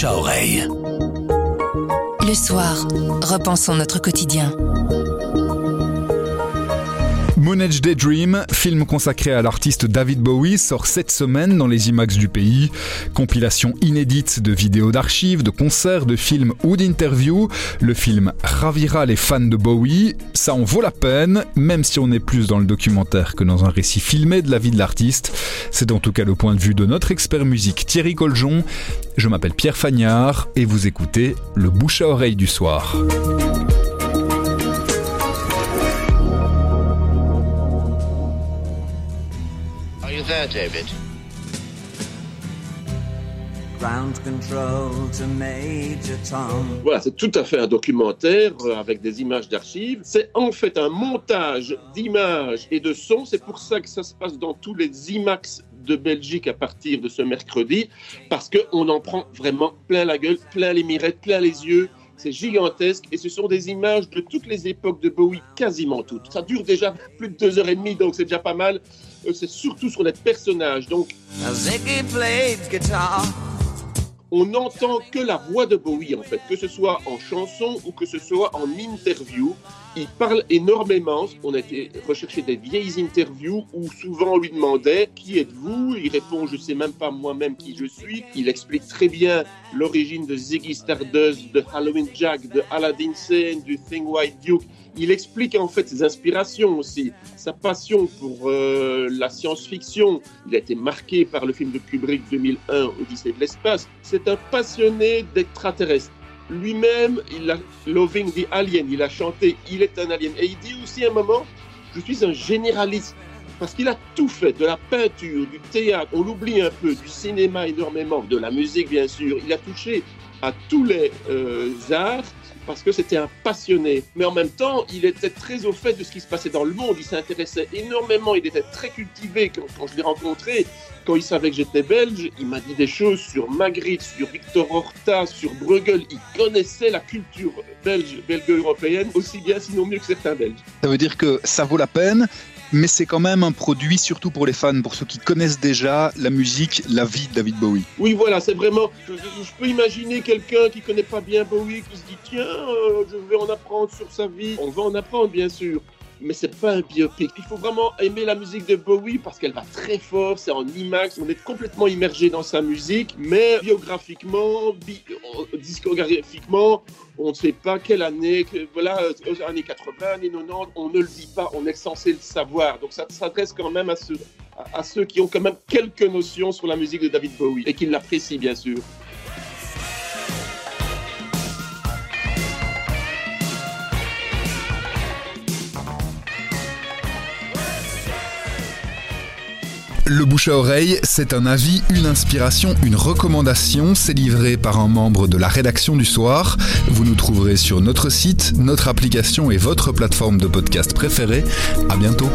à oreille. Le soir, repensons notre quotidien. Moonage Daydream, film consacré à l'artiste David Bowie, sort cette semaine dans les IMAX du pays. Compilation inédite de vidéos d'archives, de concerts, de films ou d'interviews. Le film ravira les fans de Bowie. Ça en vaut la peine, même si on est plus dans le documentaire que dans un récit filmé de la vie de l'artiste. C'est en tout cas le point de vue de notre expert musique Thierry Coljon. Je m'appelle Pierre Fagnard et vous écoutez le bouche à oreille du soir. There, David? Ground control to Major Tom. Voilà, c'est tout à fait un documentaire euh, avec des images d'archives. C'est en fait un montage d'images et de sons. C'est pour ça que ça se passe dans tous les IMAX de Belgique à partir de ce mercredi, parce qu'on en prend vraiment plein la gueule, plein les mirettes, plein les yeux. C'est gigantesque et ce sont des images de toutes les époques de Bowie, quasiment toutes. Ça dure déjà plus de deux heures et demie, donc c'est déjà pas mal. Euh, c'est surtout sur les personnages. Donc, on n'entend que la voix de Bowie en fait, que ce soit en chanson ou que ce soit en interview. Il parle énormément. On a été rechercher des vieilles interviews où souvent on lui demandait qui êtes-vous? Il répond je sais même pas moi-même qui je suis. Il explique très bien l'origine de Ziggy Stardust, de Halloween Jack, de Aladdin Sane, du Thing White Duke. Il explique en fait ses inspirations aussi, sa passion pour euh, la science-fiction. Il a été marqué par le film de Kubrick 2001, Odyssée de l'espace. Un passionné d'extraterrestres. Lui-même, il a Loving the Alien, il a chanté Il est un alien. Et il dit aussi à un moment, je suis un généraliste. Parce qu'il a tout fait, de la peinture, du théâtre, on l'oublie un peu, du cinéma énormément, de la musique bien sûr. Il a touché à tous les euh, arts parce que c'était un passionné. Mais en même temps, il était très au fait de ce qui se passait dans le monde. Il s'intéressait énormément. Il était très cultivé quand, je l'ai rencontré. Quand il savait que j'étais belge, il m'a dit des choses sur Magritte, sur Victor Horta, sur Bruegel. Il connaissait la culture belge, belgo-européenne aussi bien, sinon mieux que certains Belges. Ça veut dire que ça vaut la peine mais c'est quand même un produit surtout pour les fans, pour ceux qui connaissent déjà la musique, la vie de David Bowie. Oui, voilà, c'est vraiment. Je, peux imaginer quelqu'un qui connaît pas bien Bowie qui se dit tiens, euh, je vais en apprendre sur sa vie. On va en apprendre, bien sûr mais c'est pas un biopic. Il faut vraiment aimer la musique de Bowie parce qu'elle va très fort, c'est en IMAX, on est complètement immergé dans sa musique, mais biographiquement, euh, discographiquement, on ne sait pas quelle année, voilà, euh, années 80, années 90, on ne le dit pas, on est censé le savoir. Donc ça s'adresse quand même à ceux, à ceux qui ont quand même quelques notions sur la musique de David Bowie et qui l'apprécient bien sûr. Le bouche à oreille, c'est un avis, une inspiration, une recommandation. C'est livré par un membre de la rédaction du soir. Vous nous trouverez sur notre site, notre application et votre plateforme de podcast préférée. À bientôt.